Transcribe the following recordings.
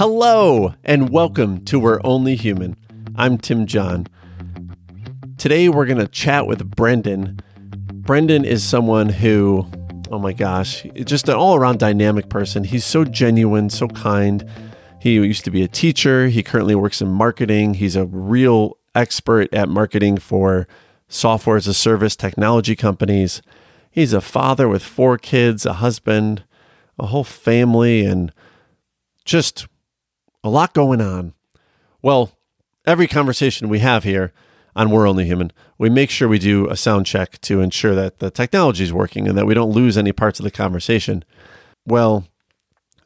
Hello, and welcome to We're Only Human. I'm Tim John. Today, we're going to chat with Brendan. Brendan is someone who, oh my gosh, just an all around dynamic person. He's so genuine, so kind. He used to be a teacher. He currently works in marketing. He's a real expert at marketing for software as a service technology companies. He's a father with four kids, a husband, a whole family, and just a lot going on. Well, every conversation we have here on We're Only Human, we make sure we do a sound check to ensure that the technology is working and that we don't lose any parts of the conversation. Well,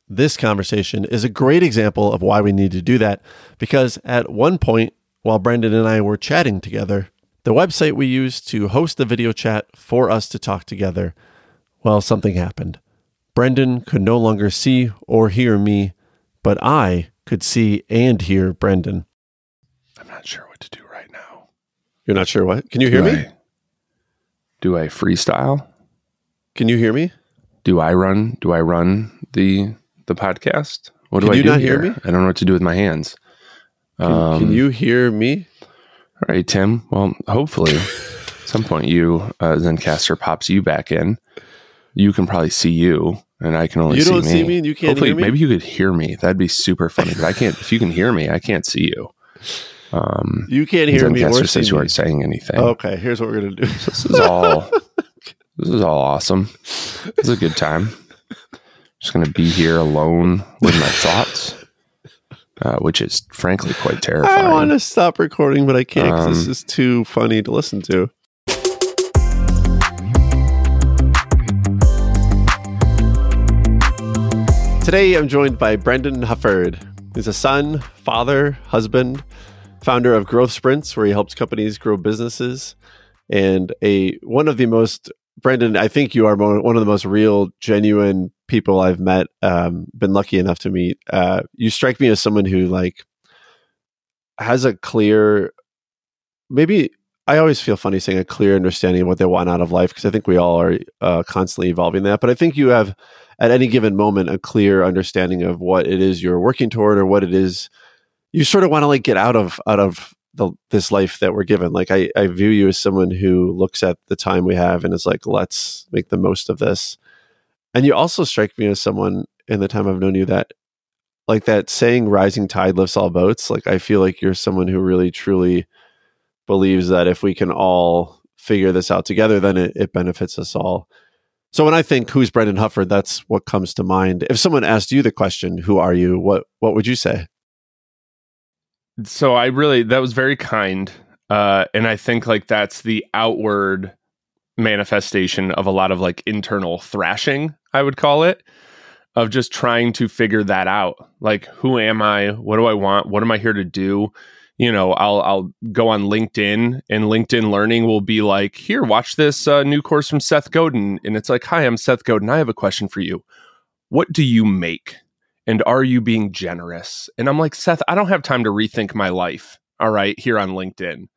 this conversation is a great example of why we need to do that because at one point, while Brendan and I were chatting together, the website we used to host the video chat for us to talk together, well, something happened. Brendan could no longer see or hear me, but I could see and hear Brendan. I'm not sure what to do right now. You're not sure what? Can you hear do me? I, do I freestyle? Can you hear me? Do I run? Do I run the the podcast? What do Can I do not hear here? me? I don't know what to do with my hands. Can, Um, can you hear me? All right, Tim. Well, hopefully, at some point, you uh, Zencastr pops you back in. You can probably see you, and I can only You see don't me. see me and you can't Hopefully, hear me? maybe you could hear me. That'd be super funny. But I can't. if you can hear me, I can't see you. Um, You can't hear me or says you aren't saying anything. Okay, here's what we're going to do. This is all. this is all awesome. It's a good time. Just gonna be here alone with my thoughts, uh, which is frankly quite terrifying. I want to stop recording, but I can't because this Um, is too funny to listen to. Today, I'm joined by Brendan Hufford. He's a son, father, husband, founder of Growth Sprints, where he helps companies grow businesses, and a one of the most Brendan. I think you are one of the most real, genuine people I've met. Um, been lucky enough to meet. Uh, you strike me as someone who like has a clear maybe i always feel funny saying a clear understanding of what they want out of life because i think we all are uh, constantly evolving that but i think you have at any given moment a clear understanding of what it is you're working toward or what it is you sort of want to like get out of out of the, this life that we're given. Like I, I view you as someone who looks at the time we have and is like let's make the most of this. And you also strike me as someone in the time i've known you that like that saying rising tide lifts all boats like i feel like you're someone who really truly believes that if we can all figure this out together then it, it benefits us all so when i think who's brendan hufford that's what comes to mind if someone asked you the question who are you what what would you say so I really that was very kind, uh, and I think like that's the outward manifestation of a lot of like internal thrashing. I would call it of just trying to figure that out. Like, who am I? What do I want? What am I here to do? You know, I'll I'll go on LinkedIn and LinkedIn Learning will be like, here, watch this uh, new course from Seth Godin, and it's like, hi, I'm Seth Godin. I have a question for you. What do you make? And are you being generous? And I'm like, Seth, I don't have time to rethink my life. All right, here on LinkedIn.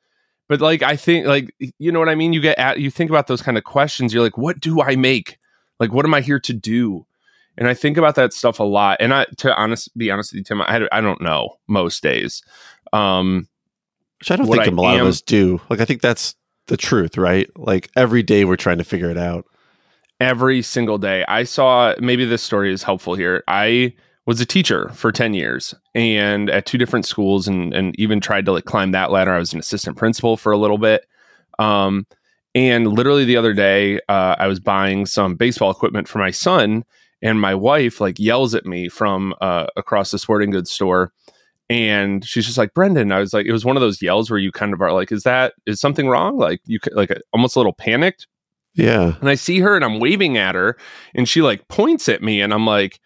But like, I think, like, you know what I mean? You get at, you think about those kind of questions. You're like, what do I make? Like, what am I here to do? And I think about that stuff a lot. And I, to honest, be honest with you, Tim, I, I don't know most days. Um, which i don't think I a lot am- of us do like i think that's the truth right like every day we're trying to figure it out every single day. I saw maybe this story is helpful here. I was a teacher for 10 years and at two different schools and, and even tried to like climb that ladder. I was an assistant principal for a little bit. Um, and literally the other day, uh, I was buying some baseball equipment for my son and my wife like yells at me from uh, across the sporting goods store and she's just like brendan i was like it was one of those yells where you kind of are like is that is something wrong like you like almost a little panicked yeah and I see her and I'm waving at her and she like points at me and I'm like,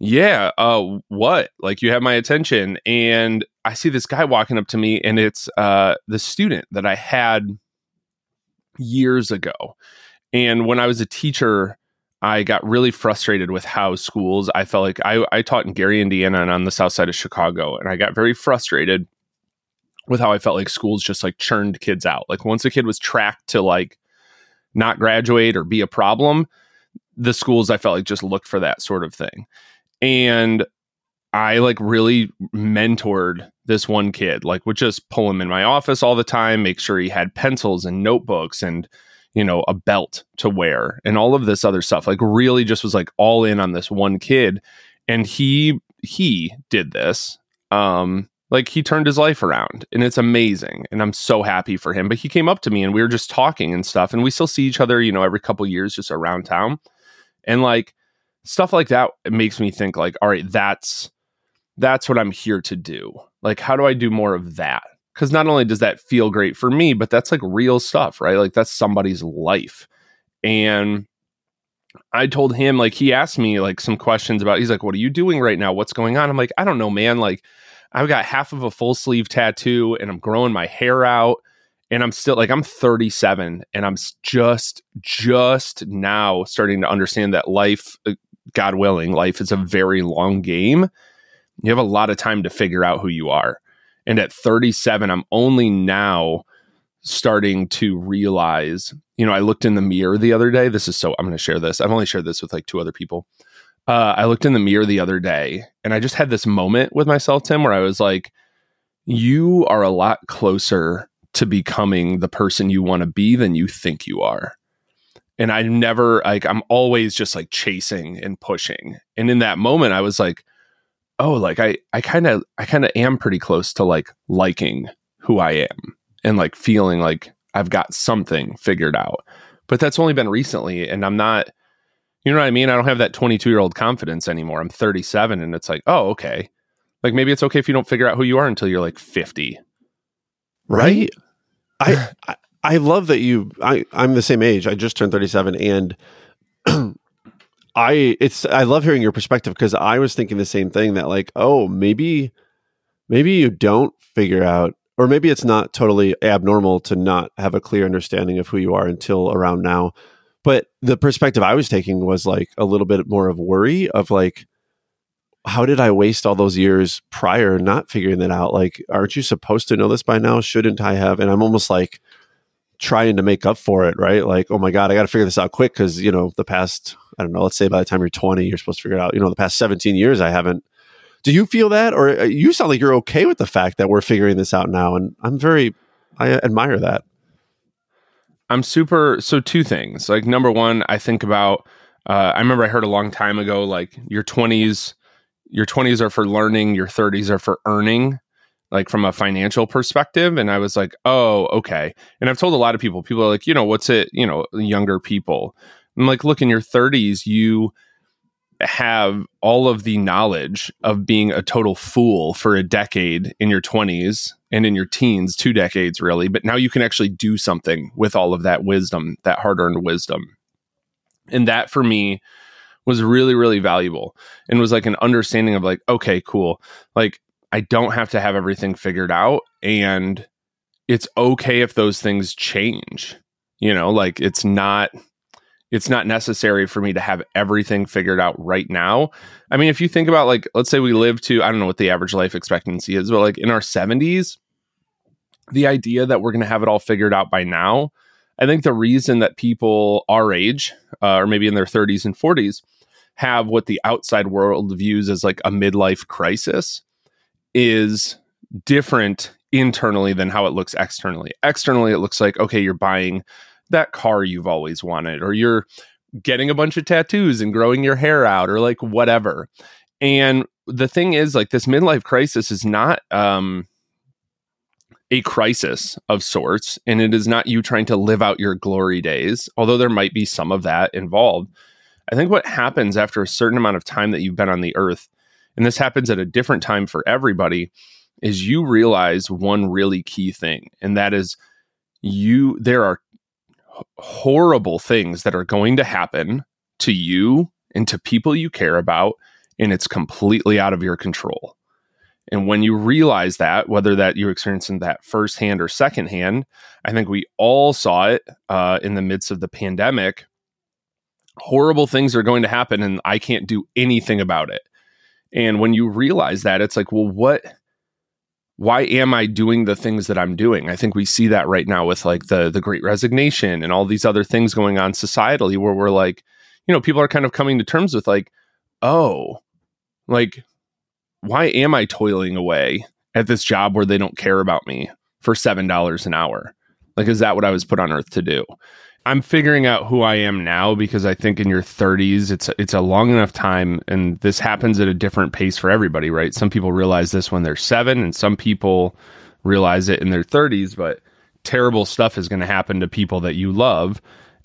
yeah, uh, what? Like you have my attention. And I see this guy walking up to me and it's uh the student that I had years ago. And when I was a teacher, I got really frustrated with how schools, I felt like I, I taught in Gary, Indiana and on the south side of Chicago. And I got very frustrated with how I felt like schools just like churned kids out. Like once a kid was tracked to like not graduate or be a problem, the schools I felt like just looked for that sort of thing. And I like really mentored this one kid, like would just pull him in my office all the time, make sure he had pencils and notebooks and, you know, a belt to wear and all of this other stuff. Like really just was like all in on this one kid. And he he did this. Um, like he turned his life around and it's amazing and i'm so happy for him but he came up to me and we were just talking and stuff and we still see each other you know every couple years just around town and like stuff like that makes me think like all right that's that's what i'm here to do like how do i do more of that because not only does that feel great for me but that's like real stuff right? Like that's somebody's life. And I told him like he asked me like some questions about he's like what are you doing right now? What's going on? I'm like I don't know man. Like I've got half of a full sleeve tattoo and I'm growing my hair out and I'm still like I'm 37 and I'm just just now starting to understand that life uh, god willing life is a very long game. You have a lot of time to figure out who you are. And at 37 I'm only now starting to realize, you know, I looked in the mirror the other day. This is so I'm going to share this. I've only shared this with like two other people uh, I looked in the mirror the other day and I just had this moment with myself, Tim, where I was like, you are a lot closer to becoming the person you want to be than you think you are. And I never, like, I'm always just like chasing and pushing. And in that moment, I was like, oh, like, I, I kind of, I kind of am pretty close to like liking who I am and like feeling like I've got something figured out. But that's only been recently. And I'm not, you know what I mean? I don't have that 22 year old confidence anymore. I'm 37 and it's like, oh, okay. Like maybe it's okay if you don't figure out who you are until you're like 50. Right? I, I I love that you I I'm the same age. I just turned 37 and I it's I love hearing your perspective because I was thinking the same thing that like, oh, maybe maybe you don't figure out or maybe it's not totally abnormal to not have a clear understanding of who you are until around now but the perspective I was taking was like a little bit more of worry of like, how did I waste all those years prior not figuring that out? Like, aren't you supposed to know this by now? Shouldn't I have? And I'm almost like trying to make up for it, right? Like, oh my God, I got to figure this out quick because, you know, the past, I don't know, let's say by the time you're 20, you're supposed to figure it out. You know, the past 17 years, I haven't. Do you feel that? Or uh, you sound like you're okay with the fact that we're figuring this out now. And I'm very, I admire that. I'm super. So two things. Like number one, I think about. Uh, I remember I heard a long time ago, like your 20s, your 20s are for learning, your 30s are for earning, like from a financial perspective. And I was like, oh, okay. And I've told a lot of people, people are like, you know, what's it? You know, younger people. I'm like, look, in your 30s, you have all of the knowledge of being a total fool for a decade in your 20s and in your teens, two decades really, but now you can actually do something with all of that wisdom, that hard earned wisdom. And that for me was really, really valuable and was like an understanding of like, okay, cool. Like, I don't have to have everything figured out. And it's okay if those things change. You know, like it's not it's not necessary for me to have everything figured out right now. I mean, if you think about like, let's say we live to, I don't know what the average life expectancy is, but like in our 70s, the idea that we're going to have it all figured out by now, I think the reason that people our age, uh, or maybe in their 30s and 40s, have what the outside world views as like a midlife crisis is different internally than how it looks externally. Externally, it looks like, okay, you're buying that car you've always wanted, or you're getting a bunch of tattoos and growing your hair out, or like whatever. And the thing is, like, this midlife crisis is not um, a crisis of sorts, and it is not you trying to live out your glory days, although there might be some of that involved. I think what happens after a certain amount of time that you've been on the earth, and this happens at a different time for everybody, is you realize one really key thing, and that is you there are horrible things that are going to happen to you and to people you care about, and it's completely out of your control. And when you realize that, whether that you're experiencing that firsthand or secondhand, I think we all saw it uh, in the midst of the pandemic. Horrible things are going to happen, and I can't do anything about it. And when you realize that, it's like, well, what? Why am I doing the things that I'm doing? I think we see that right now with like the the great resignation and all these other things going on societally where we're like, you know, people are kind of coming to terms with like, oh, like why am I toiling away at this job where they don't care about me for $7 an hour? Like, is that what I was put on earth to do? I'm figuring out who I am now because I think in your 30s it's it's a long enough time and this happens at a different pace for everybody, right? Some people realize this when they're 7 and some people realize it in their 30s, but terrible stuff is going to happen to people that you love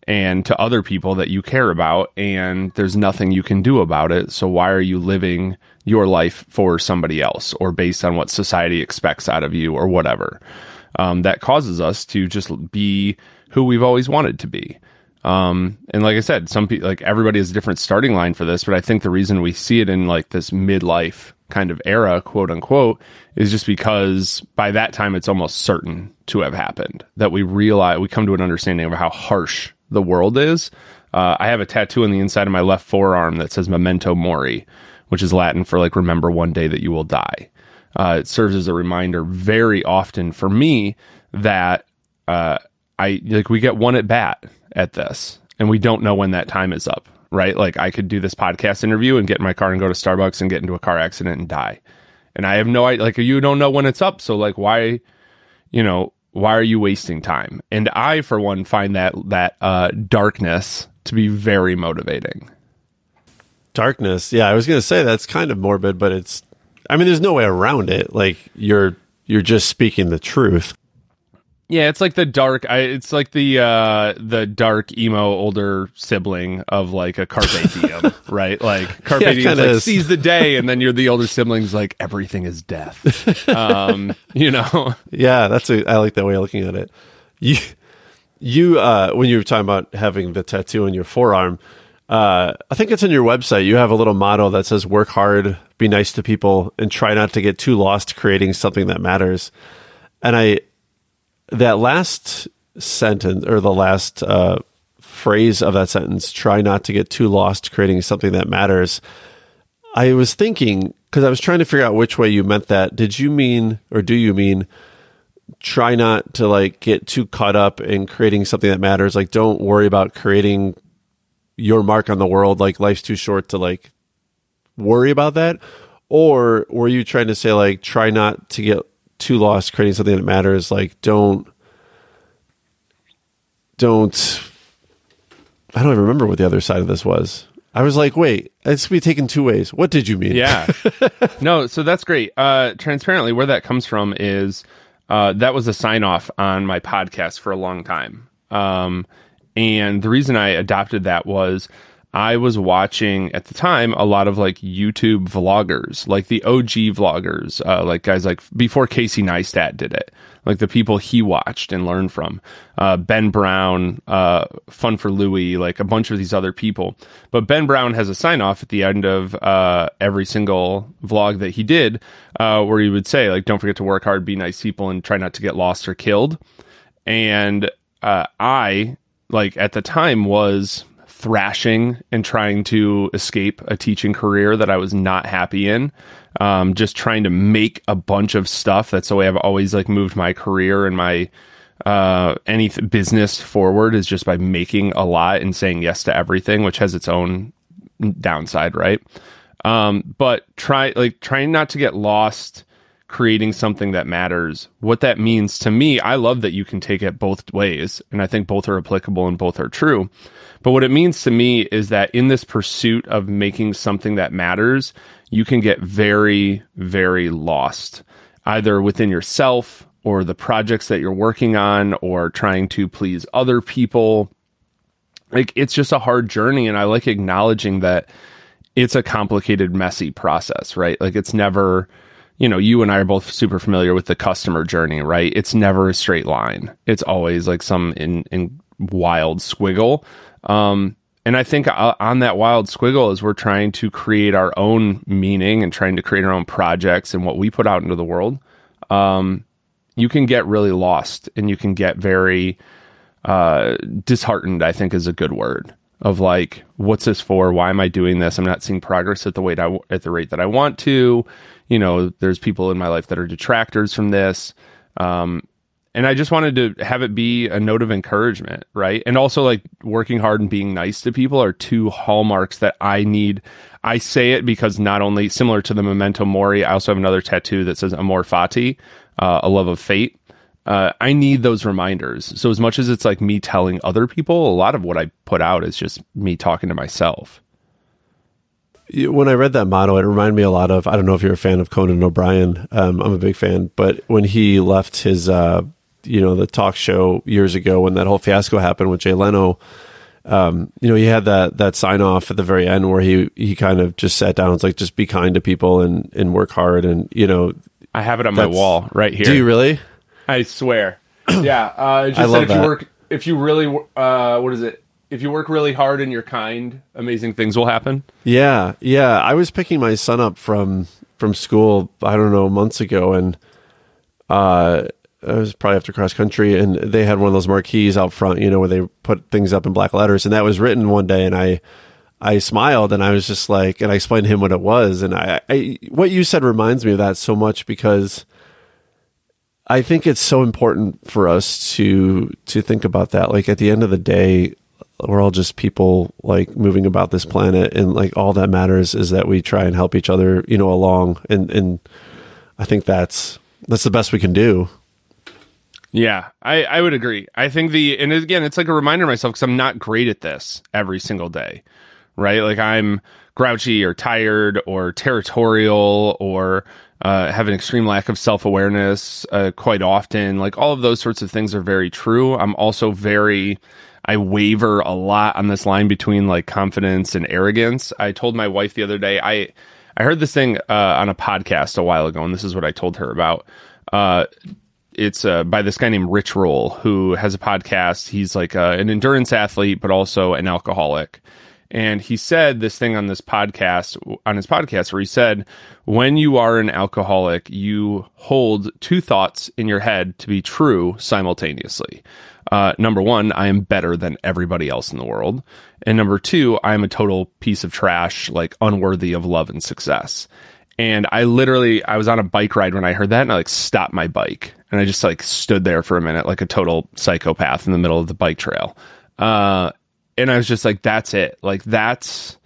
and to other people that you care about and there's nothing you can do about it. So why are you living your life for somebody else or based on what society expects out of you or whatever? Um, that causes us to just be who we've always wanted to be. Um, and like I said, some people, like everybody has a different starting line for this, but I think the reason we see it in like this midlife kind of era, quote unquote, is just because by that time it's almost certain to have happened that we realize, we come to an understanding of how harsh the world is. Uh, I have a tattoo on the inside of my left forearm that says memento mori, which is Latin for like remember one day that you will die. Uh, it serves as a reminder very often for me that uh, I like we get one at bat at this, and we don't know when that time is up. Right? Like I could do this podcast interview and get in my car and go to Starbucks and get into a car accident and die, and I have no idea. Like you don't know when it's up, so like why, you know, why are you wasting time? And I, for one, find that that uh, darkness to be very motivating. Darkness, yeah. I was going to say that's kind of morbid, but it's. I mean, there's no way around it. Like you're you're just speaking the truth. Yeah, it's like the dark. I, it's like the uh, the dark emo older sibling of like a Carpe Diem, right? Like Carpe yeah, Diem like, seize the day, and then you're the older sibling's like everything is death. um, you know? Yeah, that's a. I like that way of looking at it. You, you, uh, when you were talking about having the tattoo on your forearm, uh, I think it's on your website. You have a little motto that says "Work hard, be nice to people, and try not to get too lost creating something that matters." And I that last sentence or the last uh, phrase of that sentence try not to get too lost creating something that matters i was thinking because i was trying to figure out which way you meant that. Did you mean or do you mean try not to like get too caught up in creating something that matters? Like don't worry about creating your mark on the world. Like life's too short to like worry about that or were you trying to say like try not to get too lost creating something that matters like don't don't i don't even remember what the other side of this was. I was like wait it's be taken two ways. What did you mean? Yeah. No so that's great. Uh transparently where that comes from is uh that was a sign off on my podcast for a long time. Um and the reason i adopted that was I was watching at the time a lot of like YouTube vloggers, like the OG vloggers, uh, like guys like before Casey Neistat did it, like the people he watched and learned from, uh, Ben Brown, uh, Fun for Louis, like a bunch of these other people. But Ben Brown has a sign off at the end of uh, every single vlog that he did, uh, where he would say like, "Don't forget to work hard, be nice people, and try not to get lost or killed." And uh, I like at the time was thrashing and trying to escape a teaching career that I was not happy in. Um, just trying to make a bunch of stuff. That's the way I've always like moved my career and my uh, any th- business forward is just by making a lot and saying yes to everything, which has its own downside, right? Um, but try like trying not to get lost creating something that matters. What that means to me, I love that you can take it both ways, and I think both are applicable and both are true. But what it means to me is that in this pursuit of making something that matters, you can get very, very lost, either within yourself or the projects that you're working on or trying to please other people. Like it's just a hard journey. And I like acknowledging that it's a complicated, messy process, right? Like it's never, you know, you and I are both super familiar with the customer journey, right? It's never a straight line. It's always like some in, in wild squiggle. Um, and I think uh, on that wild squiggle is we're trying to create our own meaning and trying to create our own projects and what we put out into the world. Um, you can get really lost and you can get very uh, disheartened. I think is a good word of like, what's this for? Why am I doing this? I'm not seeing progress at the rate I, at the rate that I want to. You know, there's people in my life that are detractors from this. Um, and I just wanted to have it be a note of encouragement, right? And also like working hard and being nice to people are two hallmarks that I need. I say it because not only similar to the memento mori, I also have another tattoo that says amor fati, uh, a love of fate. Uh, I need those reminders. So as much as it's like me telling other people, a lot of what I put out is just me talking to myself. When I read that motto, it reminded me a lot of. I don't know if you're a fan of Conan O'Brien. Um, I'm a big fan, but when he left his, uh, you know, the talk show years ago, when that whole fiasco happened with Jay Leno, um, you know, he had that that sign off at the very end where he he kind of just sat down. It's like just be kind to people and and work hard, and you know, I have it on my wall right here. Do you really? I swear. yeah, uh, just I said love if that. you work, if you really, uh, what is it? If you work really hard and you're kind, amazing things will happen. Yeah, yeah. I was picking my son up from from school. I don't know months ago, and uh, it was probably after cross country, and they had one of those marquees out front, you know, where they put things up in black letters, and that was written one day, and I. I smiled and I was just like, and I explained to him what it was. And I, I, what you said reminds me of that so much because I think it's so important for us to to think about that. Like at the end of the day, we're all just people like moving about this planet, and like all that matters is that we try and help each other, you know, along. And and I think that's that's the best we can do. Yeah, I, I would agree. I think the and again, it's like a reminder myself because I'm not great at this every single day, right? Like I'm grouchy or tired or territorial or uh, have an extreme lack of self awareness uh, quite often. Like all of those sorts of things are very true. I'm also very I waver a lot on this line between like confidence and arrogance. I told my wife the other day I I heard this thing uh, on a podcast a while ago, and this is what I told her about. Uh, it's uh, by this guy named Rich Roll, who has a podcast. He's like uh, an endurance athlete, but also an alcoholic. And he said this thing on this podcast, on his podcast, where he said, when you are an alcoholic, you hold two thoughts in your head to be true simultaneously. Uh, number one, I am better than everybody else in the world. And number two, I am a total piece of trash, like unworthy of love and success. And I literally, I was on a bike ride when I heard that and I like stopped my bike and I just like stood there for a minute like a total psychopath in the middle of the bike trail. Uh, and I was just like, that's it. Like, that's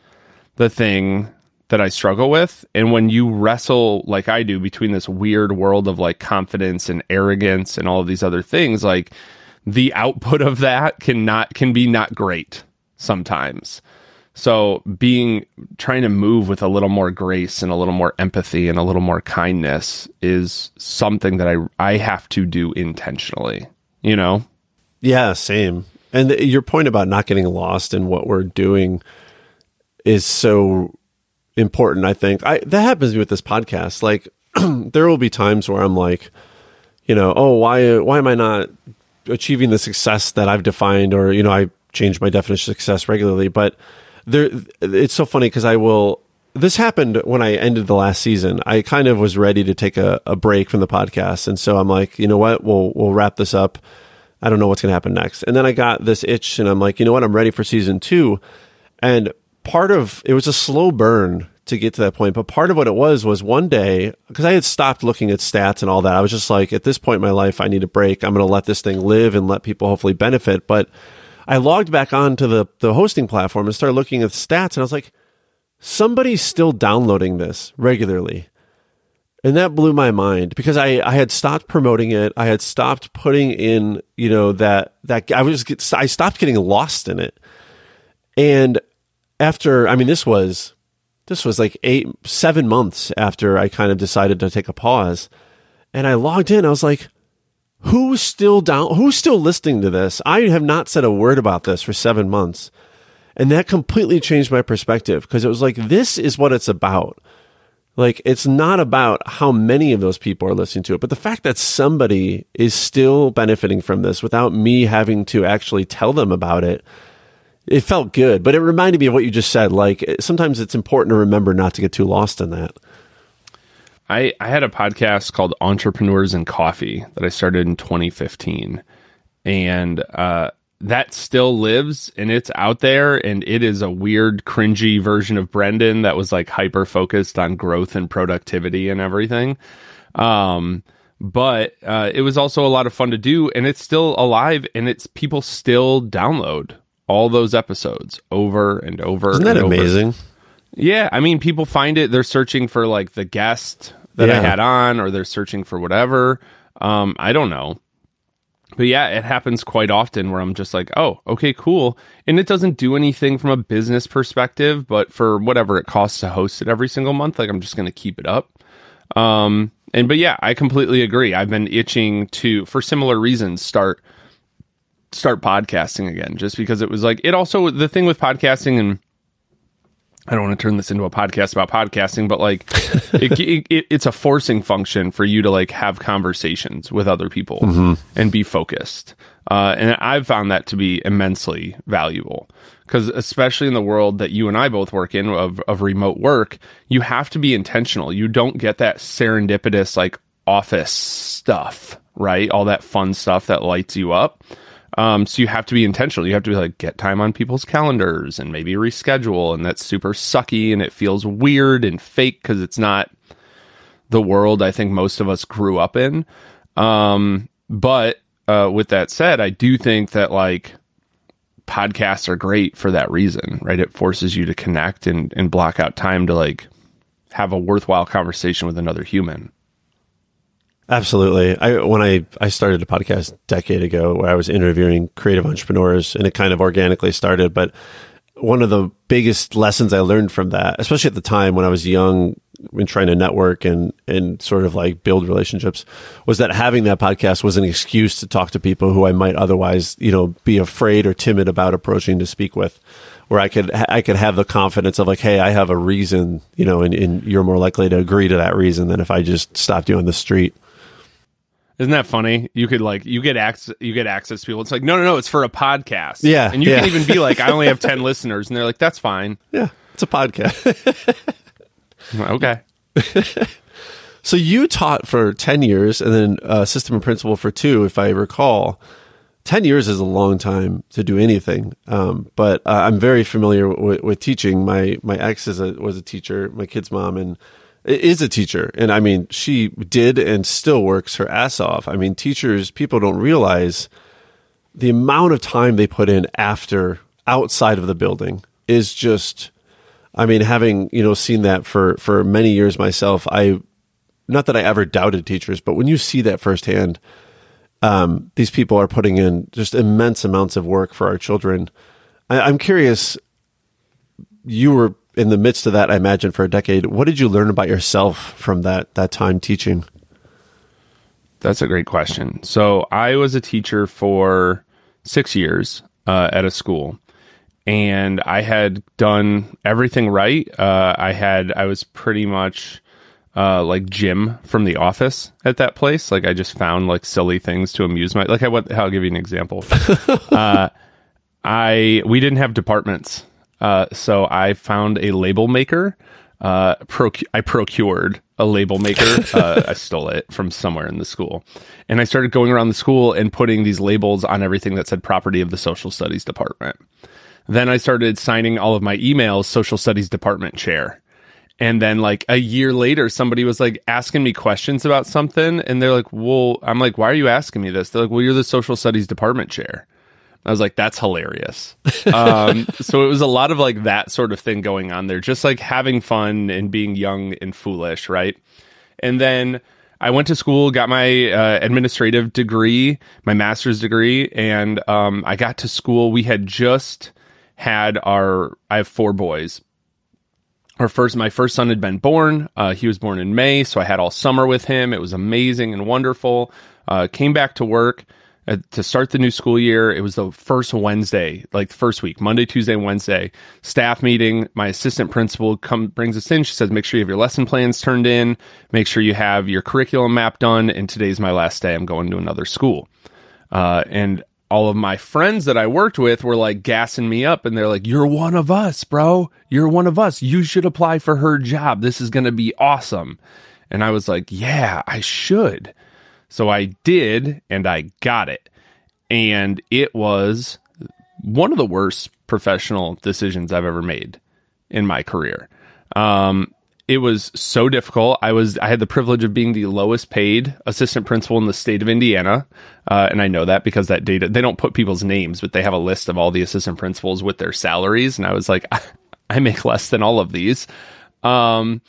the thing that I struggle with. And when you wrestle like I do between this weird world of like confidence and arrogance and all of these other things, like the output of that can not, can be not great sometimes. So being trying to move with a little more grace and a little more empathy and a little more kindness is something that I I have to do intentionally, you know? Yeah, same. And your point about not getting lost in what we're doing is so important, I think. I that happens to me with this podcast. Like there will be times where I'm like, you know, oh, why why am I not achieving the success that I've defined or, you know, I change my definition of success regularly, but there it's so funny because I will this happened when I ended the last season. I kind of was ready to take a, a break from the podcast. And so I'm like, you know what? We'll we'll wrap this up. I don't know what's gonna happen next. And then I got this itch and I'm like, you know what, I'm ready for season two. And part of it was a slow burn to get to that point. But part of what it was was one day, because I had stopped looking at stats and all that, I was just like, at this point in my life, I need a break. I'm going to let this thing live and let people hopefully benefit. But I logged back onto the, the hosting platform and started looking at stats, and I was like, somebody's still downloading this regularly. And that blew my mind because I, I had stopped promoting it. I had stopped putting in, you know, that, that I was, I stopped getting lost in it. And after, I mean, this was, this was like eight, seven months after I kind of decided to take a pause. And I logged in. I was like, who's still down? Who's still listening to this? I have not said a word about this for seven months. And that completely changed my perspective because it was like, this is what it's about. Like, it's not about how many of those people are listening to it, but the fact that somebody is still benefiting from this without me having to actually tell them about it it felt good, but it reminded me of what you just said. Like sometimes it's important to remember not to get too lost in that. I, I had a podcast called Entrepreneurs and Coffee that I started in 2015. And uh, that still lives and it's out there. And it is a weird, cringy version of Brendan that was like hyper focused on growth and productivity and everything. Um, but uh, it was also a lot of fun to do, and it's still alive, and it's people still download all those episodes over and over. Isn't that over. amazing? Yeah, I mean, people find it. They're searching for like the guest that I had on, or they're searching for whatever. Um, I don't know, but yeah, it happens quite often where I'm just like, oh, okay, cool, and it doesn't do anything from a business perspective, but for whatever it costs to host it every single month, like I'm just going to keep it up. Um, and but yeah, I completely agree. I've been itching to, for similar reasons, start start podcasting again, just because it was like it also the thing with podcasting and I don't want to turn this into a podcast about podcasting, but like it, it, it, it's a forcing function for you to like have conversations with other people and be focused. Uh, and I've found that to be immensely valuable because, especially in the world that you and I both work in of, of remote work, you have to be intentional. You don't get that serendipitous like office stuff, right? All that fun stuff that lights you up. Um, so you have to be intentional. You have to like get time on people's calendars and maybe reschedule, and that's super sucky and it feels weird and fake because it's not the world I think most of us grew up in. Um, but uh, with that said, I do think that like podcasts are great for that reason, right? It forces you to connect and and block out time to like have a worthwhile conversation with another human. Absolutely. I when I I started a podcast a decade ago where I was interviewing creative entrepreneurs and it kind of organically started, but one of the biggest lessons I learned from that, especially at the time when I was young and trying to network and and sort of like build relationships, was that having that podcast was an excuse to talk to people who I might otherwise, you know, be afraid or timid about approaching to speak with. Where I could I could have the confidence of like, hey, I have a reason, you know, and, and you're more likely to agree to that reason than if I just stopped you on the street. Isn't that funny? You could like you get access you get access to people. It's like no no no, it's for a podcast. Yeah, and you yeah. can even be like, I only have ten listeners, and they're like, that's fine. Yeah, it's a podcast. Okay, So you taught for 10 years and then uh, system and principal for two, if I recall. 10 years is a long time to do anything. Um, but uh, I'm very familiar with, with teaching. My, my ex is a, was a teacher, my kid's mom, and is a teacher. And I mean, she did and still works her ass off. I mean, teachers, people don't realize the amount of time they put in after outside of the building is just I mean, having you know seen that for for many years myself, I not that I ever doubted teachers, but when you see that firsthand, um, these people are putting in just immense amounts of work for our children. I, I'm curious. You were in the midst of that, I imagine, for a decade. What did you learn about yourself from that that time teaching? that's a great question. So I was a teacher for six years uh, at a school, and I had done everything right. Uh, I had I was pretty much uh, like Jim from The Office at that place. Like I just found like silly things to amuse my. Like I what? I'll give you an example. uh, I we didn't have departments, uh, so I found a label maker. Uh, proc- I procured a label maker. Uh, I stole it from somewhere in the school, and I started going around the school and putting these labels on everything that said property of the social studies department. Then I started signing all of my emails, social studies department chair. And then like a year later, somebody was like asking me questions about something. And they're like, well, I'm like, why are you asking me this? They're like, well, you're the social studies department chair. I was like, that's hilarious. um, so it was a lot of like that sort of thing going on there, just like having fun and being young and foolish, right? And then I went to school, got my uh, administrative degree, my master's degree, and um, I got to school. We had just had our, I have four boys. Our first, my first son had been born. Uh, he was born in May, so I had all summer with him. It was amazing and wonderful. Uh, came back to work uh, to start the new school year. It was the first Wednesday, like the first week, Monday, Tuesday, Wednesday. Staff meeting. My assistant principal come brings us in. She says, "Make sure you have your lesson plans turned in. Make sure you have your curriculum map done." And today's my last day. I'm going to another school. Uh, and all of my friends that I worked with were like gassing me up and they're like, You're one of us, bro. You're one of us. You should apply for her job. This is going to be awesome. And I was like, Yeah, I should. So I did and I got it. And it was one of the worst professional decisions I've ever made in my career. Um, it was so difficult. I was I had the privilege of being the lowest paid assistant principal in the state of Indiana, uh, and I know that because that data they don't put people's names, but they have a list of all the assistant principals with their salaries, and I was like, I make less than all of these, um,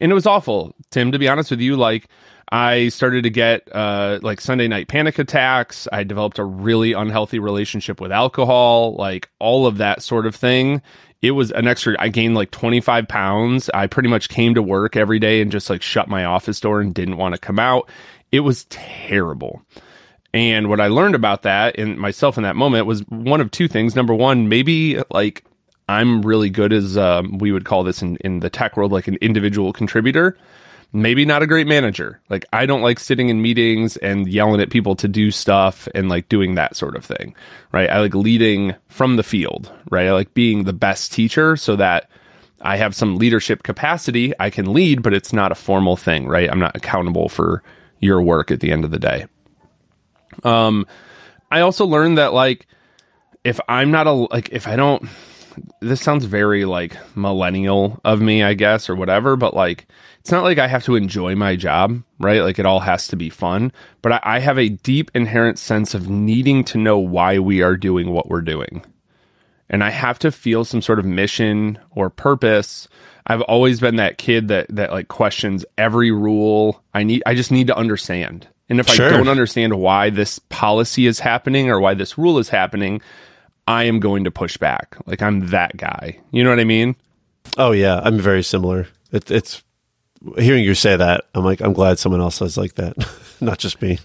and it was awful. Tim, to be honest with you, like I started to get uh, like Sunday night panic attacks. I developed a really unhealthy relationship with alcohol, like all of that sort of thing. It was an extra, I gained like 25 pounds. I pretty much came to work every day and just like shut my office door and didn't want to come out. It was terrible. And what I learned about that and myself in that moment was one of two things. Number one, maybe like I'm really good as um, we would call this in, in the tech world, like an individual contributor maybe not a great manager. Like I don't like sitting in meetings and yelling at people to do stuff and like doing that sort of thing. Right? I like leading from the field, right? I like being the best teacher so that I have some leadership capacity. I can lead, but it's not a formal thing, right? I'm not accountable for your work at the end of the day. Um I also learned that like if I'm not a like if I don't this sounds very like millennial of me, I guess, or whatever, but like it's not like I have to enjoy my job, right? Like it all has to be fun, but I, I have a deep inherent sense of needing to know why we are doing what we're doing. And I have to feel some sort of mission or purpose. I've always been that kid that that like questions every rule. I need I just need to understand. And if sure. I don't understand why this policy is happening or why this rule is happening, I am going to push back. Like I'm that guy. You know what I mean? Oh yeah, I'm very similar. It, it's hearing you say that. I'm like, I'm glad someone else is like that, not just me.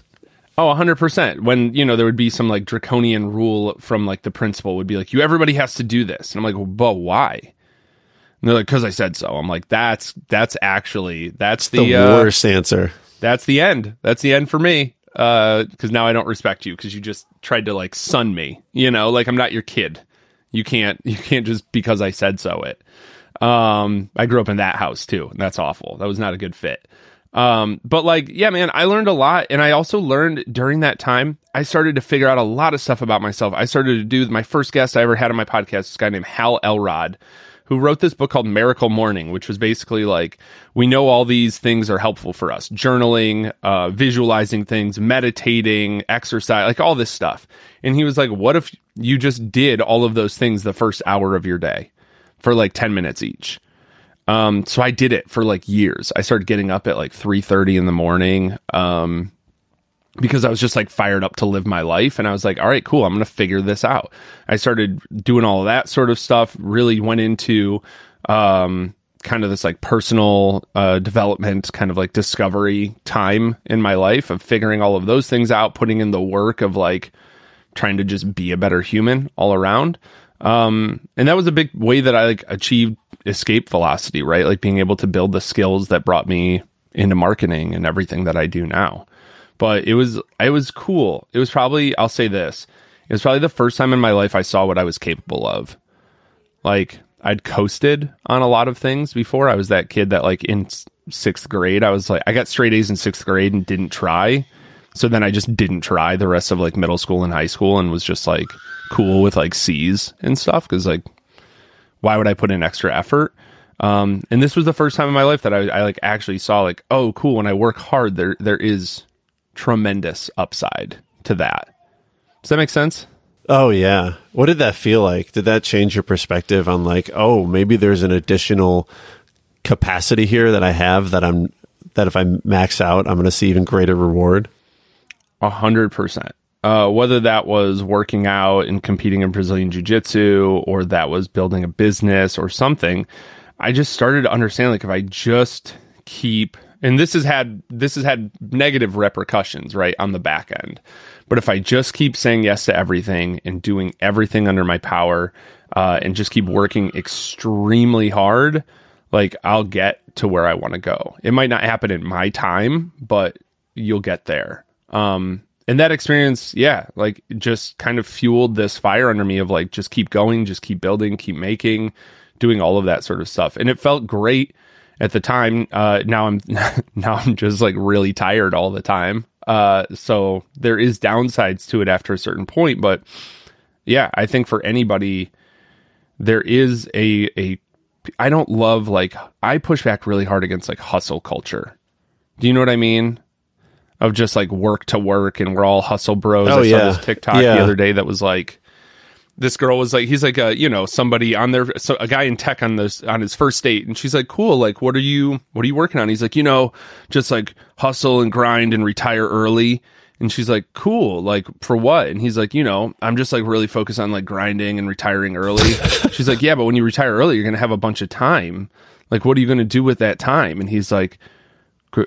Oh, 100%. When, you know, there would be some like draconian rule from like the principal would be like, you, everybody has to do this. And I'm like, well, but why? And they're like, cause I said so. I'm like, that's, that's actually, that's the, the uh, worst answer. That's the end. That's the end for me because uh, now I don't respect you because you just tried to like sun me. You know, like I'm not your kid. You can't you can't just because I said so it. Um, I grew up in that house too, and that's awful. That was not a good fit. Um, but like, yeah, man, I learned a lot, and I also learned during that time. I started to figure out a lot of stuff about myself. I started to do my first guest I ever had on my podcast. This guy named Hal Elrod, who wrote this book called Miracle Morning, which was basically like, we know all these things are helpful for us journaling, uh, visualizing things, meditating, exercise, like all this stuff. And he was like, what if you just did all of those things the first hour of your day for like 10 minutes each? Um, so I did it for like years. I started getting up at like 3:30 in the morning. Um, because I was just like fired up to live my life. And I was like, all right, cool. I'm going to figure this out. I started doing all of that sort of stuff, really went into, um, kind of this like personal, uh, development, kind of like discovery time in my life of figuring all of those things out, putting in the work of like trying to just be a better human all around. Um, and that was a big way that I like achieved escape velocity, right? Like being able to build the skills that brought me into marketing and everything that I do now but it was it was cool. It was probably I'll say this. It was probably the first time in my life I saw what I was capable of. Like I'd coasted on a lot of things before. I was that kid that like in 6th grade I was like I got straight A's in 6th grade and didn't try. So then I just didn't try the rest of like middle school and high school and was just like cool with like C's and stuff cuz like why would I put in extra effort? Um, and this was the first time in my life that I, I like actually saw like, oh, cool. When I work hard, there there is tremendous upside to that. Does that make sense? Oh yeah. What did that feel like? Did that change your perspective on like, oh, maybe there's an additional capacity here that I have that I'm that if I max out, I'm going to see even greater reward? A hundred percent. Uh, whether that was working out and competing in Brazilian Jiu Jitsu or that was building a business or something, I just started to understand like if I just keep and this has had this has had negative repercussions right on the back end. But if i just keep saying yes to everything and doing everything under my power uh, and just keep working extremely hard like i'll get to where i want to go. It might not happen in my time but you'll get there. Um, and that experience yeah like just kind of fueled this fire under me of like just keep going just keep building keep making doing all of that sort of stuff. And it felt great at the time. Uh, now I'm now I'm just like really tired all the time. Uh, so there is downsides to it after a certain point, but yeah, I think for anybody, there is a a I don't love like I push back really hard against like hustle culture. Do you know what I mean? Of just like work to work and we're all hustle bros. Oh, I yeah. saw this TikTok Yeah. the other day that was like this girl was like he's like a you know somebody on their so a guy in tech on this on his first date. And she's like cool. Like what are you what are you working on? He's like you know just like hustle and grind and retire early. And she's like cool. Like for what? And he's like you know i'm just like really focused on like grinding and retiring early. She's like yeah but when you retire early you're gonna have a bunch of time. Like what are you gonna do with that time? And he's like gr-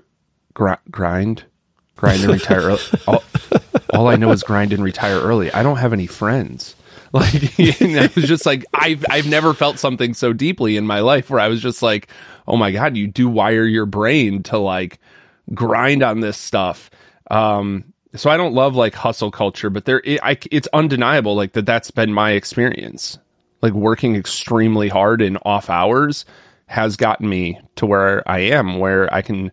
gr- grind? Grind and retire early? All, all i know is grind and retire early. I don't have any friends like I was just like I've I've never felt something so deeply in my life where I was just like, oh my god, you do wire your brain to like grind on this stuff. Um, so I don't love like hustle culture, but there it, I, it's undeniable like that that's been my experience. Like working extremely hard in off hours has gotten me to where I am, where I can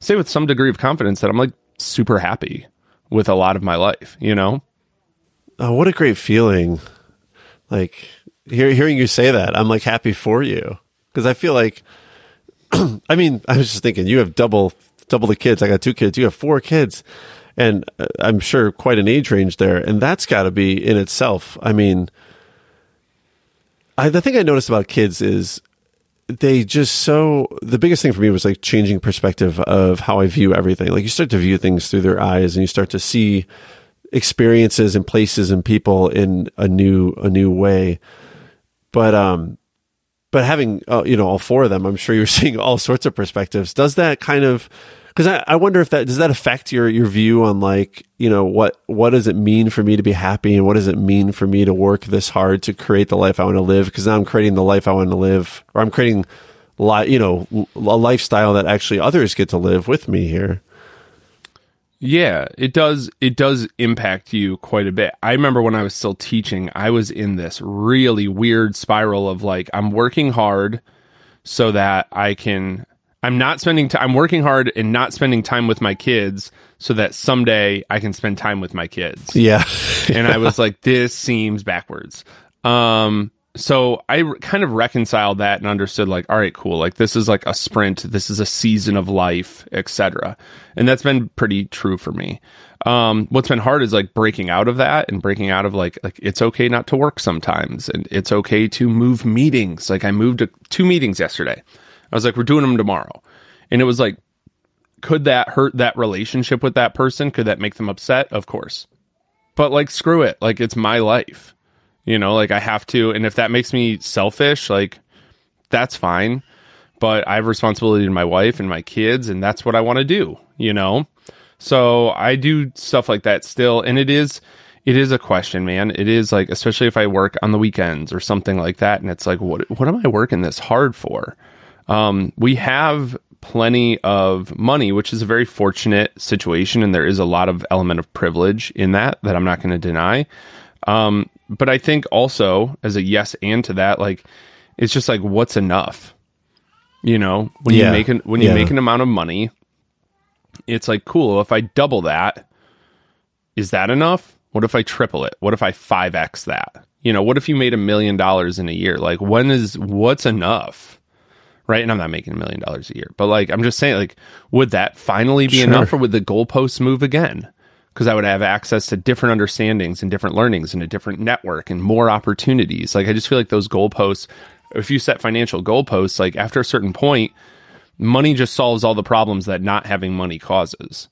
say with some degree of confidence that I'm like super happy with a lot of my life. You know. Oh, what a great feeling! Like hear, hearing you say that, I'm like happy for you because I feel like, I mean, I was just thinking you have double double the kids. I got two kids. You have four kids, and uh, I'm sure quite an age range there, and that's got to be in itself. I mean, I, the thing I noticed about kids is they just so the biggest thing for me was like changing perspective of how I view everything. Like you start to view things through their eyes, and you start to see experiences and places and people in a new a new way. But um, but having uh, you know all four of them, I'm sure you're seeing all sorts of perspectives. Does that kind of because I, I wonder if that does that affect your your view on like you know what what does it mean for me to be happy and what does it mean for me to work this hard to create the life I want to live because now I'm creating the life I want to live or I'm creating li- you know a lifestyle that actually others get to live with me here. Yeah, it does it does impact you quite a bit. I remember when I was still teaching, I was in this really weird spiral of like I'm working hard so that I can I'm not spending time I'm working hard and not spending time with my kids so that someday I can spend time with my kids. Yeah, and I was like, this seems backwards. Um, so I kind of reconciled that and understood, like, all right, cool. Like, this is like a sprint. This is a season of life, etc. And that's been pretty true for me. Um, what's been hard is like breaking out of that and breaking out of like, like it's okay not to work sometimes, and it's okay to move meetings. Like, I moved to two meetings yesterday. I was like, we're doing them tomorrow, and it was like, could that hurt that relationship with that person? Could that make them upset? Of course but like screw it like it's my life you know like i have to and if that makes me selfish like that's fine. But i have responsibility to my wife and my kids and that's what i want to do you know? So i do stuff like that still and it is it is a question man. It is like especially if i work on the weekends or something like that and it's like what what am i working this hard for? Um, we have plenty of money, which is a very fortunate situation, and there is a lot of element of privilege in that that I'm not going to deny. Um, but I think also as a yes and to that, like it's just like what's enough. You know, when Yeah. you make an when you Yeah. make an amount of money, it's like cool. If I double that, is that enough? What if I triple it? What if I five x that? You know, what if you made a million dollars in a year? Like, when is what's enough? right? And I'm not making a million dollars a year, but like I'm just saying, like, would that finally be Sure. enough, or would the goalposts move again? Because I would have access to different understandings and different learnings and a different network and more opportunities. Like I just feel like those goalposts, if you set financial goalposts, like after a certain point, money just solves all the problems that not having money causes.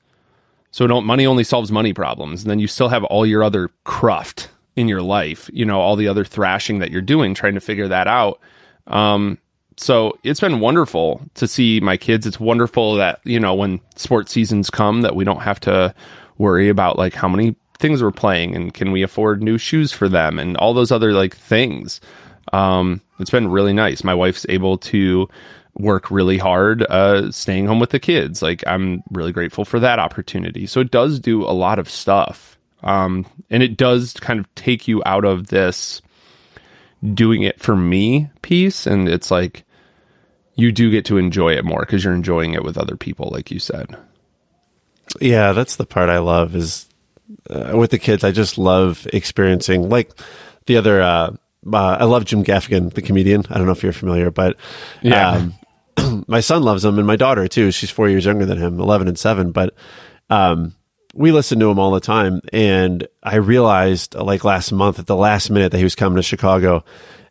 So don't money only solves money problems, and then you still have all your other cruft in your life. You know, all the other thrashing that you're doing, trying to figure that out. Um, so it's been wonderful to see my kids. It's wonderful that you know when sports seasons come that we don't have to worry about like how many things we're playing and can we afford new shoes for them and all those other like things. Um, it's been really nice. My wife's able to work really hard, uh, staying home with the kids. Like I'm really grateful for that opportunity. So it does do a lot of stuff. Um, and it does kind of take you out of this doing it for me piece. And it's like, you do get to enjoy it more because you're enjoying it with other people, like you said. Yeah, that's the part I love is uh, with the kids. I just love experiencing like the other uh, uh, I love Jim Gaffigan, the comedian. I don't know if you're familiar, but Yeah. um, my son loves him, and my daughter too. She's four years younger than him, eleven and seven. But um, we listen to him all the time, and I realized uh, like last month at the last minute that he was coming to Chicago,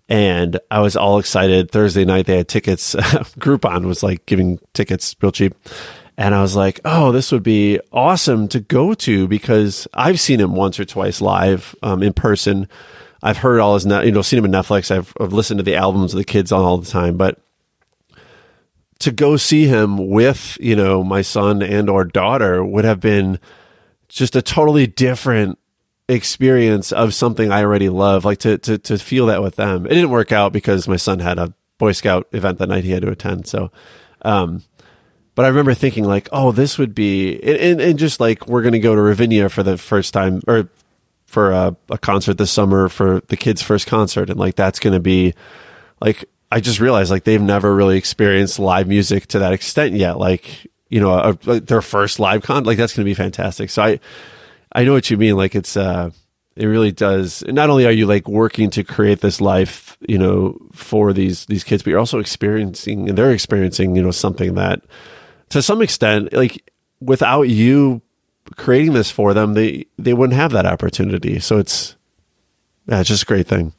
and I was all excited. Thursday night they had tickets. Groupon was like giving tickets real cheap. And I was like, oh, this would be awesome to go to because I've seen him once or twice live um, in person. I've heard all his, you know, seen him in Netflix. I've, I've listened to the albums of the kids on all the time, but to go see him with, you know, my son and or daughter would have been just a totally different experience of something I already love. Like to, to, to feel that with them. It didn't work out because my son had a Boy Scout event that night he had to attend. So, um, but I remember thinking like, oh, this would be, and, and, just like we're going to go to Ravinia for the first time or for a, a concert this summer for the kids' first concert, and like that's going to be like I just realized like they've never really experienced live music to that extent yet. Like you know, a, like their first live con, like that's going to be fantastic. So I I know what you mean. Like it's uh it really does. Not only are you like working to create this life, you know, for these these kids, but you're also experiencing and they're experiencing, you know, something that to some extent, like without you creating this for them, they they wouldn't have that opportunity. So it's yeah, it's just a great thing.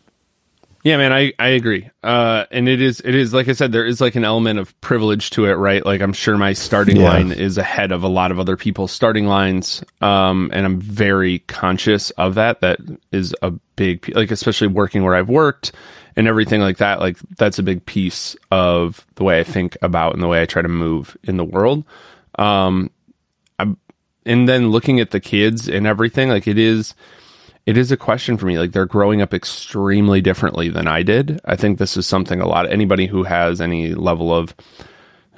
Yeah, man, I, I agree. Uh, and it is it is like I said, there is like an element of privilege to it, right? Like I'm sure my starting Yeah. line is ahead of a lot of other people's starting lines, um, and I'm very conscious of that. That is a big like, especially working where I've worked and everything like that. Like that's a big piece of the way I think about and the way I try to move in the world. Um, I'm, and then looking at the kids and everything, like it is it is a question for me. Like they're growing up extremely differently than I did. I think this is something a lot anybody who has any level of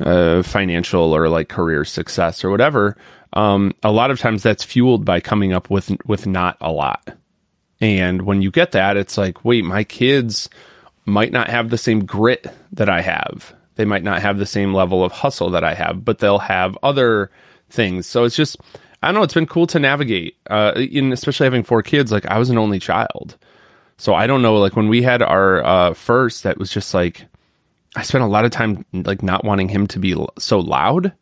uh, financial or like career success or whatever. Um, a lot of times that's fueled by coming up with with not a lot. And when you get that, it's like, wait, my kids might not have the same grit that I have. They might not have the same level of hustle that I have, but they'll have other things. So it's just, I don't know. It's been cool to navigate, uh, in especially having four kids. Like I was an only child, so I don't know. Like when we had our uh, first, that was just like I spent a lot of time like not wanting him to be so loud.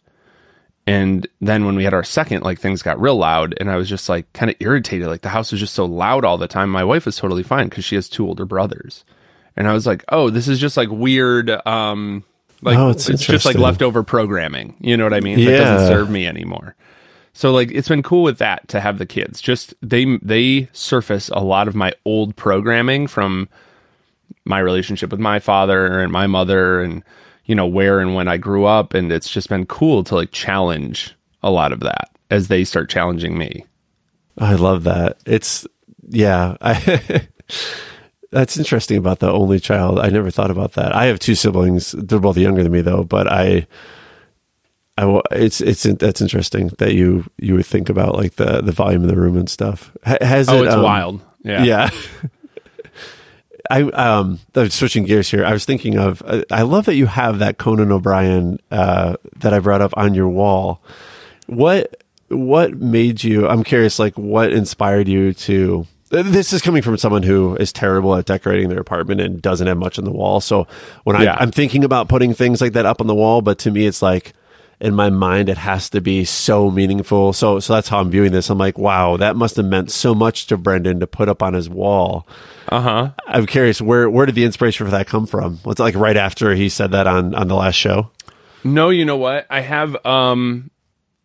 And then when we had our second, like things got real loud, and I was just like kind of irritated. Like the house was just so loud all the time. My wife was totally fine because she has two older brothers, and I was like, oh, this is just like weird. Um, like Oh, it's it's, just like leftover programming. You know what I mean? That Yeah. doesn't serve me anymore. So like it's been cool with that to have the kids. Just they they surface a lot of my old programming from my relationship with my father and my mother and you know where and when I grew up and it's just been cool to like challenge a lot of that as they start challenging me. I love that. It's yeah. I that's interesting about the only child. I never thought about that. I have two siblings. They're both younger than me though, but I I it's it's that's interesting that you you would think about like the the volume of the room and stuff. Ha- Has Oh, it it's um, wild. Yeah. Yeah. I um I'm switching gears here. I was thinking of uh, I love that you have that Conan O'Brien uh that I brought up on your wall. What what made you I'm curious like what inspired you to this is coming from someone who is terrible at decorating their apartment and doesn't have much on the wall. So when Yeah. I, I'm thinking about putting things like that up on the wall, but to me it's like in my mind it has to be so meaningful. So so that's how I'm viewing this. I'm like, wow, that must have meant so much to Brendan to put up on his wall. Uh-huh. I'm curious where where did the inspiration for that come from? Was it like right after he said that on on the last show? No, you know what? I have um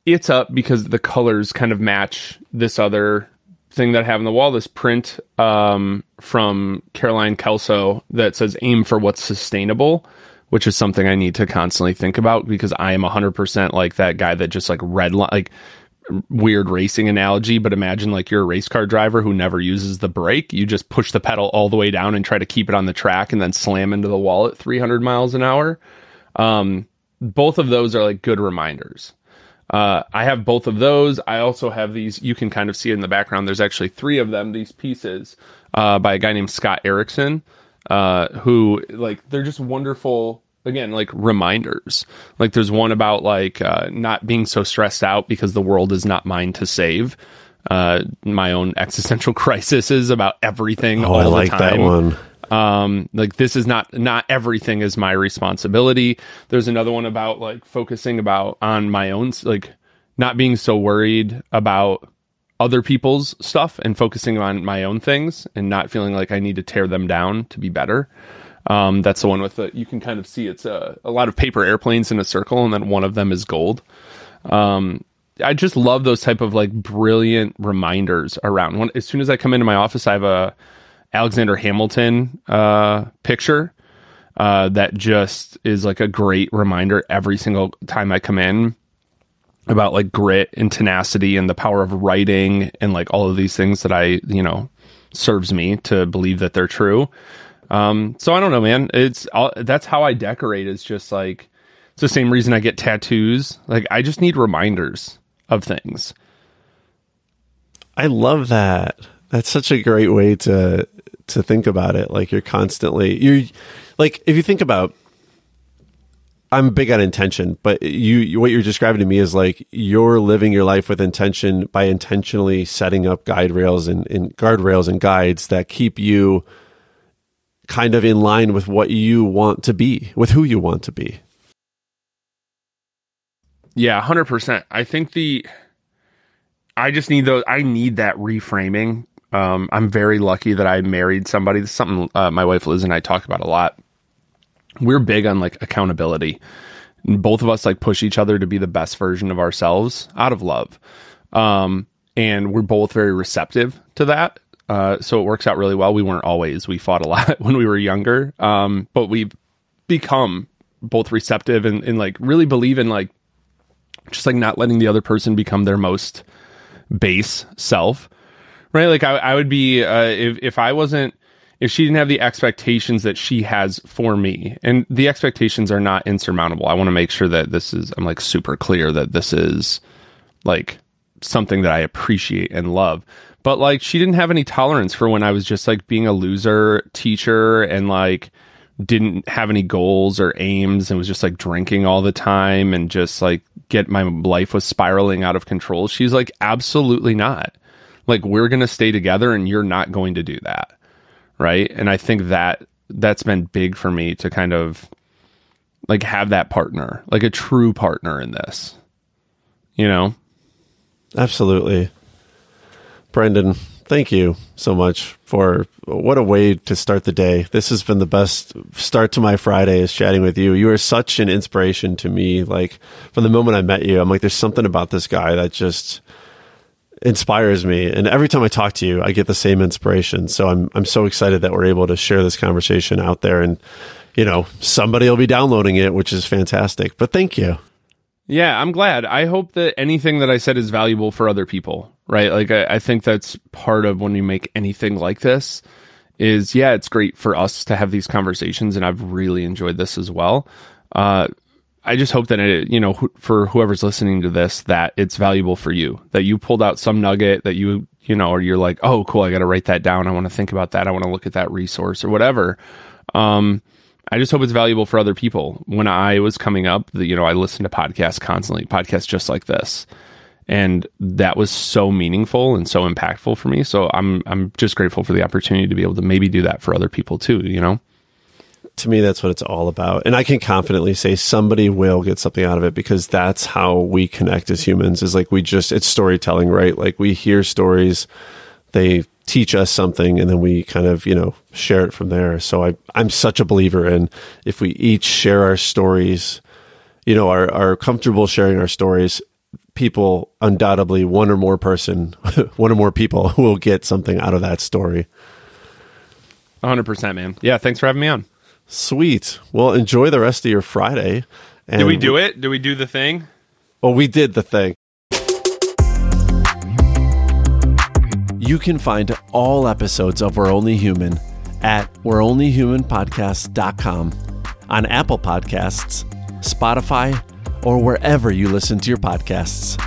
it's up because the colors kind of match this other thing that I have on the wall, this print um from Caroline Kelso that says aim for what's sustainable, which is something I need to constantly think about because I am 100% like that guy that just like red li- like weird racing analogy, but imagine like you're a race car driver who never uses the brake. You just push the pedal all the way down and try to keep it on the track and then slam into the wall at 300 miles an hour. Um, both of those are like good reminders. Uh, I have both of those. I also have these. You can kind of see it in the background. There's actually three of them. These pieces uh, by a guy named Scott Erickson, uh, who like they're just wonderful. Again, like reminders. Like there's one about like uh, not being so stressed out because the world is not mine to save. Uh, my own existential crisis is about everything Oh, all I the like time that one. Um, like this is not not everything is my responsibility. There's another one about like focusing about on my own like not being so worried about other people's stuff and focusing on my own things and not feeling like I need to tear them down to be better. Um, that's the one with the you can kind of see it's a, a lot of paper airplanes in a circle and then one of them is gold. Um, I just love those type of like brilliant reminders around. When, as soon as I come into my office, I have a Alexander Hamilton uh, picture uh, that just is like a great reminder every single time I come in about like grit and tenacity and the power of writing and like all of these things that I, you know, serves me to believe that they're true. Um, so I don't know, man. It's all, that's how I decorate. Is just like it's the same reason I get tattoos. Like I just need reminders of things. I love that. That's such a great way to to think about it. Like you're constantly you're like if you think about I'm big on intention, but you what you're describing to me is like you're living your life with intention by intentionally setting up guide rails and, and guardrails and guides that keep you kind of in line with what you want to be, with who you want to be. Yeah, 100%. I think the I just need those I need that reframing um, I'm very lucky that I married somebody. This is something uh, my wife Liz and I talk about a lot. We're big on like accountability. Both of us like push each other to be the best version of ourselves out of love. Um, and we're both very receptive to that. Uh, so it works out really well. We weren't always, we fought a lot when we were younger. Um, but we've become both receptive and, and like really believe in like just like not letting the other person become their most base self right? Like I, I would be uh, if if I wasn't if she didn't have the expectations that she has for me, and the expectations are not insurmountable. I want to make sure that this is I'm like super clear that this is like something that I appreciate and love. But like she didn't have any tolerance for when I was just like being a loser teacher and like didn't have any goals or aims and was just like drinking all the time and just like get my life was spiraling out of control. She's like absolutely not like we're going to stay together and you're not going to do that right? And i think that that's been big for me to kind of like have that partner like a true partner in this you know? Absolutely. Brendan thank you so much for what a way to start the day. This has been the best start to my friday is chatting with you. You are such an inspiration to me. Like from the moment i met you i'm like there's something about this guy that just inspires me. And every time I talk to you, I get the same inspiration. So I'm I'm so excited that we're able to share this conversation out there and you know, somebody will be downloading it, which is fantastic. But thank you. Yeah, I'm glad. I hope that anything that I said is valuable for other people, right? Like I, I think that's part of when you make anything like this is yeah, it's great for us to have these conversations and I've really enjoyed this as well. Uh, I just hope that it, you know, for whoever's listening to this, that it's valuable for you, that you pulled out some nugget that you, you know, or you're like, oh, cool, I got to write that down. I want to think about that. I want to look at that resource or whatever. Um, I just hope it's valuable for other people. When I was coming up, the, you know, I listened to podcasts constantly, podcasts just like this, and that was so meaningful and so impactful for me. So I'm I'm just grateful for the opportunity to be able to maybe do that for other people too. You know to me that's what it's all about. And i can confidently say somebody will get something out of it because that's how we connect as humans is like we just it's storytelling right? Like we hear stories they teach us something and then we kind of you know share it from there. So I, i'm such a believer in if we each share our stories you know are, are comfortable sharing our stories people undoubtedly one or more person one or more people will get something out of that story. 100% man. Yeah thanks for having me on Sweet. Well, enjoy the rest of your Friday. And did we do it? Did we do the thing? Well, we did the thing. You can find all episodes of We're Only Human at we'reonlyhumanpodcast.com, on Apple Podcasts, Spotify, or wherever you listen to your podcasts.